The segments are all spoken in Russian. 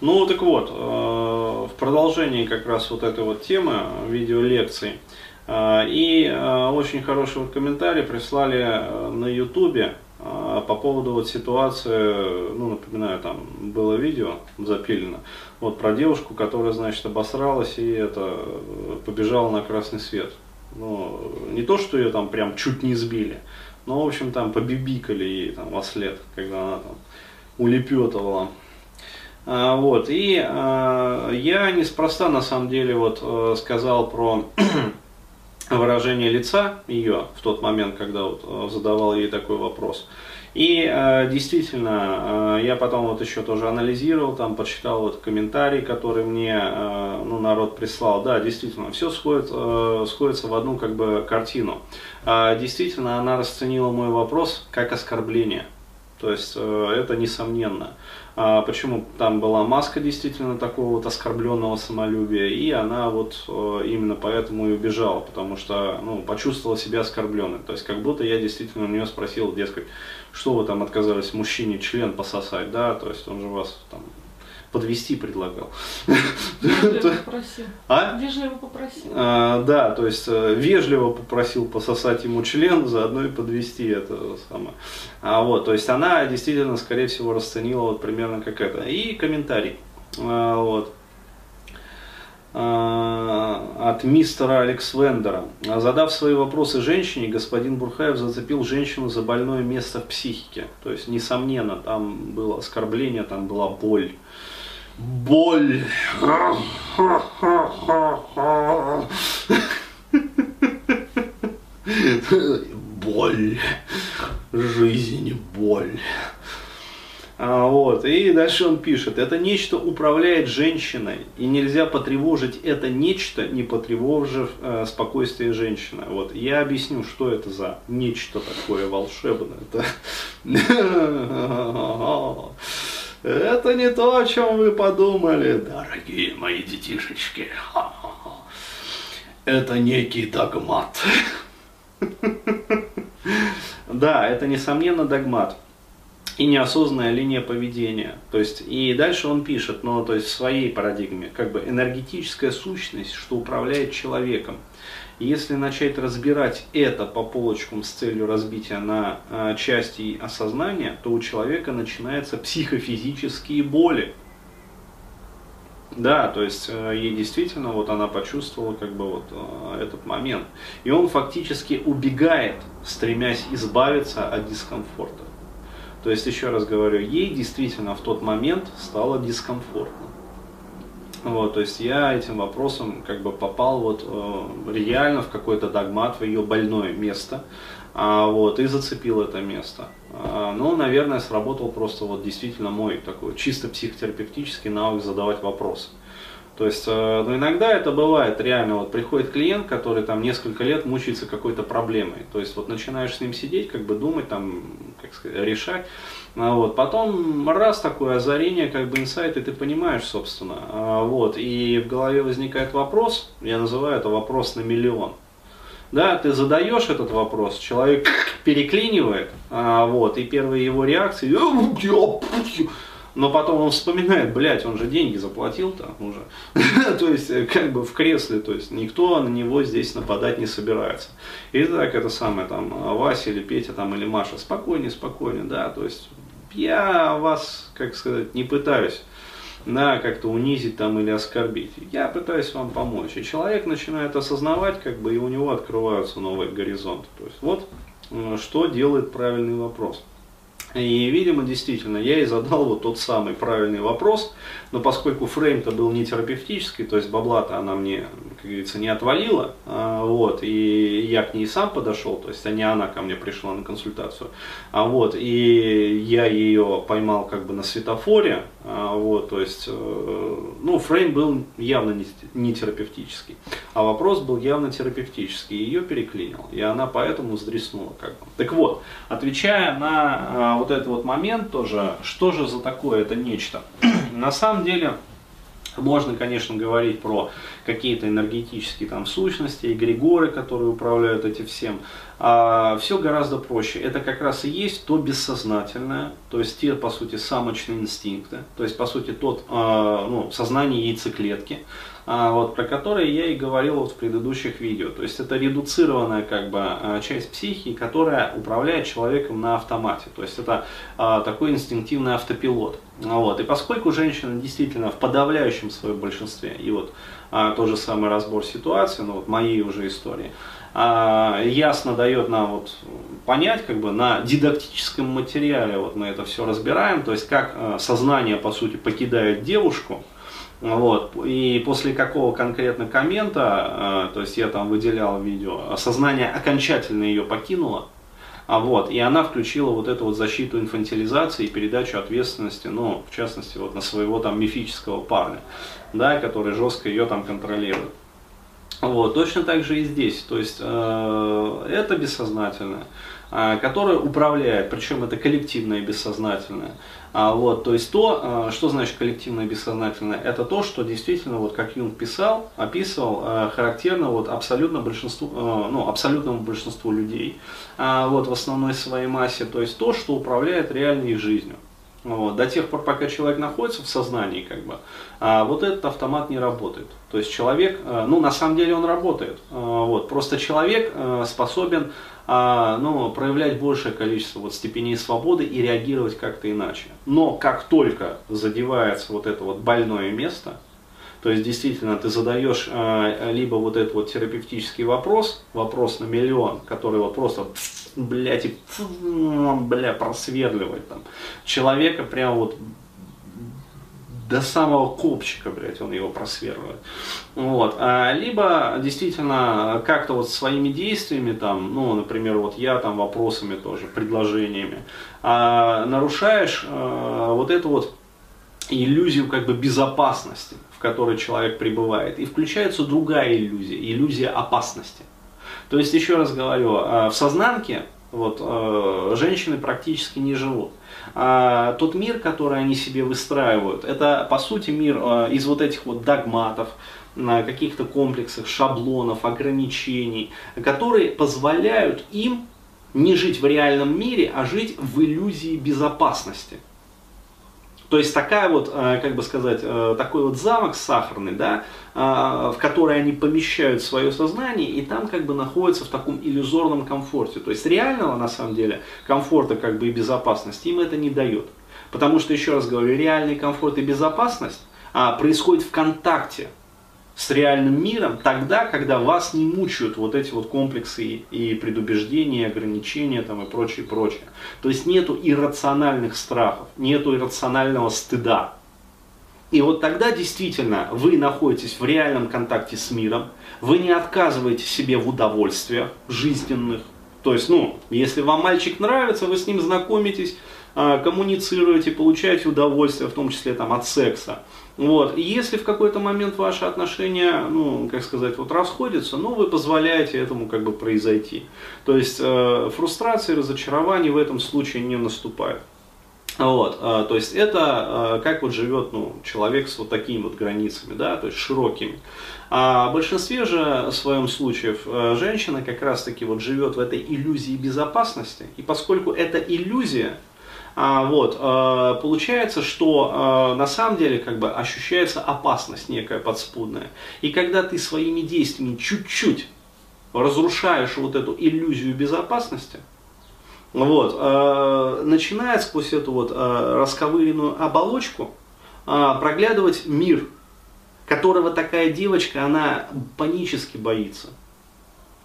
Ну, так вот, в продолжении как раз вот этой вот темы видеолекций, и очень хороший комментарий прислали на ютубе, по поводу вот ситуации, ну, напоминаю, там было видео запилено, вот про девушку, которая, значит, обосралась и это побежала на красный свет. Ну, не то, что ее там прям чуть не сбили, но, в общем, там побибикали ей там во след, когда она там улепетывала. А, вот, и а, я неспроста, на самом деле, вот а, сказал про выражение лица ее в тот момент, когда вот э, задавал ей такой вопрос. И э, действительно, э, я потом вот еще тоже анализировал, там почитал вот комментарий, который мне э, ну, народ прислал. Да, действительно, все сходит, э, сходится в одну как бы картину. Э, действительно, она расценила мой вопрос как оскорбление. То есть э, это несомненно. А почему там была маска действительно такого вот оскорбленного самолюбия, и она вот э, именно поэтому и убежала, потому что ну, почувствовала себя оскорбленной. То есть как будто я действительно у нее спросил, дескать, что вы там отказались мужчине член пососать, да, то есть он же вас там подвести предлагал. Вежливо попросил. А? Вежливо попросил. А, да, то есть э, вежливо попросил пососать ему член, заодно и подвести это самое. А вот, то есть она действительно, скорее всего, расценила вот примерно как это. И комментарий. А, вот а, от мистера Алекс Вендера. Задав свои вопросы женщине, господин Бурхаев зацепил женщину за больное место в психике. То есть, несомненно, там было оскорбление, там была боль. Боль. Боль. Жизнь, боль. А, вот. И дальше он пишет, это нечто управляет женщиной, и нельзя потревожить это нечто, не потревожив э, спокойствие женщины. Вот. Я объясню, что это за нечто такое волшебное. не то, о чем вы подумали, дорогие мои детишечки. Это некий догмат. Да, это несомненно догмат и неосознанная линия поведения. То есть, и дальше он пишет, но то есть в своей парадигме, как бы энергетическая сущность, что управляет человеком. Если начать разбирать это по полочкам с целью разбития на э, части осознания, то у человека начинаются психофизические боли. Да, то есть э, ей действительно вот она почувствовала как бы вот э, этот момент. И он фактически убегает, стремясь избавиться от дискомфорта. То есть, еще раз говорю, ей действительно в тот момент стало дискомфортно. Вот, то есть я этим вопросом как бы попал вот э, реально в какой-то догмат, в ее больное место, а, вот, и зацепил это место. А, ну, наверное, сработал просто вот действительно мой такой чисто психотерапевтический навык задавать вопросы. То есть, э, ну, иногда это бывает реально, вот приходит клиент, который там несколько лет мучается какой-то проблемой. То есть, вот начинаешь с ним сидеть, как бы думать, там, как сказать, решать. А вот. Потом раз такое озарение, как бы инсайт, и ты понимаешь, собственно. А вот. И в голове возникает вопрос, я называю это вопрос на миллион. Да, ты задаешь этот вопрос, человек переклинивает, а, вот, и первые его реакции, но потом он вспоминает, блядь, он же деньги заплатил там уже. то есть, э, как бы в кресле, то есть, никто на него здесь нападать не собирается. И так это самое, там, Вася или Петя, там, или Маша, спокойнее, спокойнее, да, то есть, я вас, как сказать, не пытаюсь да, как-то унизить там или оскорбить. Я пытаюсь вам помочь. И человек начинает осознавать, как бы, и у него открываются новые горизонты. То есть, вот, э, что делает правильный вопрос. И, видимо, действительно, я и задал вот тот самый правильный вопрос, но поскольку фрейм-то был не терапевтический, то есть бабла-то она мне, как говорится, не отвалила, а, вот, и я к ней сам подошел, то есть а не она ко мне пришла на консультацию, а вот, и я ее поймал как бы на светофоре, вот, то есть, э, ну, фрейм был явно не, терапевтический, а вопрос был явно терапевтический, ее переклинил, и она поэтому сдреснула как бы. Так вот, отвечая на а, вот этот вот момент тоже, что же за такое это нечто? На самом деле, Можно, конечно, говорить про какие-то энергетические там сущности, эгрегоры, которые управляют этим всем. А все гораздо проще. Это как раз и есть то бессознательное, то есть те, по сути, самочные инстинкты, то есть, по сути, тот а, ну, сознание яйцеклетки, вот, про которые я и говорил вот в предыдущих видео. То есть это редуцированная как бы а, часть психики, которая управляет человеком на автомате. То есть это а, такой инстинктивный автопилот. Вот. И поскольку женщина действительно в подавляющем своем большинстве, и вот а, тот же самый разбор ситуации, ну вот моей уже истории, а, ясно дает нам вот понять, как бы на дидактическом материале вот мы это все разбираем, то есть как а, сознание по сути покидает девушку, вот. И после какого конкретно коммента, э, то есть я там выделял видео, сознание окончательно ее покинуло, а вот, и она включила вот эту вот защиту инфантилизации и передачу ответственности, ну, в частности, вот на своего там мифического парня, да, который жестко ее там контролирует. Вот, точно так же и здесь, то есть э, это бессознательное, э, которое управляет, причем это коллективное бессознательное. А, вот, то есть то, а, что значит коллективное бессознательное, это то, что действительно, вот как Юнг писал, описывал, а, характерно вот абсолютно большинству, ну, абсолютному большинству людей, вот в основной своей массе, то есть то, что управляет реальной их жизнью. Вот, до тех пор, пока человек находится в сознании, как бы, вот этот автомат не работает. То есть человек, ну на самом деле он работает. Вот, просто человек способен ну, проявлять большее количество вот степеней свободы и реагировать как-то иначе. Но как только задевается вот это вот больное место, то есть действительно ты задаешь э, либо вот этот вот терапевтический вопрос, вопрос на миллион, который вот просто блядь, и бля, просверливает там. Человека прям вот до самого копчика, блядь, он его просверливает. Вот. А, либо действительно как-то вот своими действиями, там, ну, например, вот я там вопросами тоже, предложениями, а, нарушаешь а, вот эту вот иллюзию как бы безопасности, в которой человек пребывает. И включается другая иллюзия, иллюзия опасности. То есть, еще раз говорю, а, в сознанке вот, э, женщины практически не живут. А тот мир, который они себе выстраивают, это по сути мир э, из вот этих вот догматов, на каких-то комплексах, шаблонов, ограничений, которые позволяют им не жить в реальном мире, а жить в иллюзии безопасности. То есть такая вот, э, как бы сказать, э, такой вот замок сахарный, да, э, в который они помещают свое сознание, и там как бы находятся в таком иллюзорном комфорте. То есть реального, на самом деле, комфорта как бы и безопасности им это не дает. Потому что, еще раз говорю, реальный комфорт и безопасность а, происходит в контакте с реальным миром тогда, когда вас не мучают вот эти вот комплексы и предубеждения, ограничения там, и прочее, прочее. То есть нету иррациональных страхов, нету иррационального стыда. И вот тогда действительно вы находитесь в реальном контакте с миром, вы не отказываете себе в удовольствиях жизненных. То есть, ну, если вам мальчик нравится, вы с ним знакомитесь, а, коммуницируете, получаете удовольствие, в том числе там, от секса. Вот. И если в какой-то момент ваши отношения, ну, как сказать, вот расходятся, ну, вы позволяете этому как бы произойти. То есть э, фрустрации, разочарования в этом случае не наступает. Вот, э, то есть это э, как вот живет ну, человек с вот такими вот границами, да, то есть широкими. А в большинстве же в своем случаев э, женщина как раз таки вот живет в этой иллюзии безопасности. И поскольку эта иллюзия а, вот, а, получается, что а, на самом деле как бы ощущается опасность некая подспудная. И когда ты своими действиями чуть-чуть разрушаешь вот эту иллюзию безопасности, вот, начинает сквозь эту вот расковыренную оболочку проглядывать мир, которого такая девочка, она панически боится.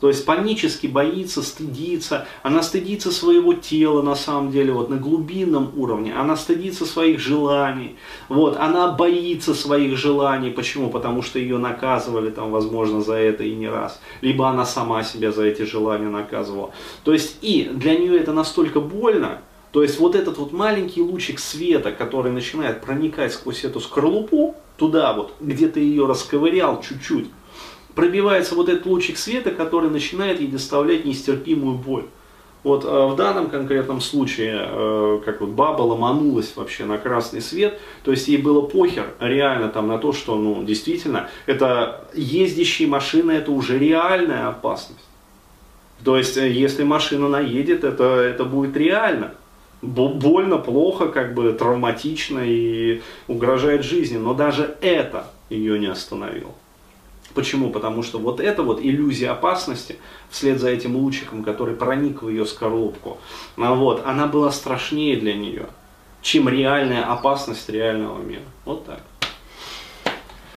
То есть панически боится, стыдится. Она стыдится своего тела на самом деле, вот на глубинном уровне. Она стыдится своих желаний. Вот, она боится своих желаний. Почему? Потому что ее наказывали там, возможно, за это и не раз. Либо она сама себя за эти желания наказывала. То есть и для нее это настолько больно, то есть вот этот вот маленький лучик света, который начинает проникать сквозь эту скорлупу, туда вот, где ты ее расковырял чуть-чуть, пробивается вот этот лучик света, который начинает ей доставлять нестерпимую боль. Вот э, в данном конкретном случае, э, как вот баба ломанулась вообще на красный свет, то есть ей было похер реально там на то, что, ну, действительно, это ездящие машины, это уже реальная опасность. То есть, э, если машина наедет, это, это будет реально. Больно, плохо, как бы травматично и угрожает жизни. Но даже это ее не остановило. Почему? Потому что вот эта вот иллюзия опасности, вслед за этим лучиком, который проник в ее скорлупку, а вот, она была страшнее для нее, чем реальная опасность реального мира. Вот так.